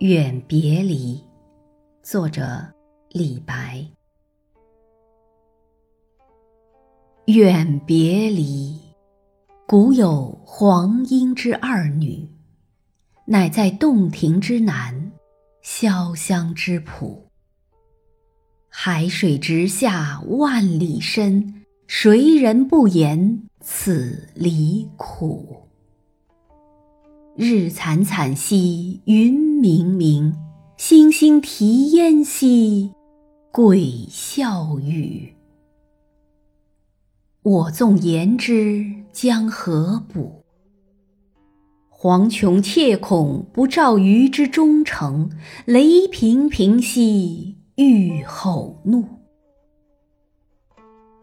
远别离，作者李白。远别离，古有黄莺之二女，乃在洞庭之南，潇湘之浦。海水直下万里深，谁人不言此离苦？日惨惨兮云。明明，星星啼烟兮，鬼笑语。我纵言之，将何补？黄琼切恐不照鱼之忠诚，雷平平兮欲吼怒。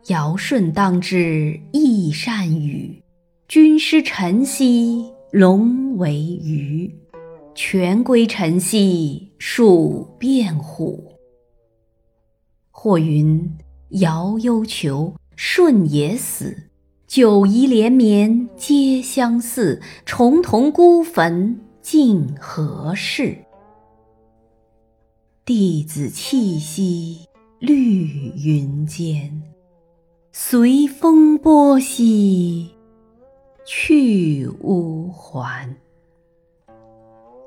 尧舜当之，亦善禹；君师臣兮，龙为鱼。权归臣兮，属变虎。或云：尧忧囚，舜也死。九夷连绵皆相似，重瞳孤坟竟何事？弟子气息绿云间，随风波兮去无还。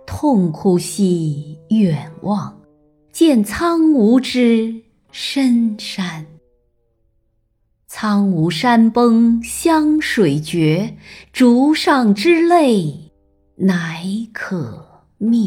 痛哭兮远望，见苍梧之深山。苍梧山崩湘水绝，竹上之泪乃可灭。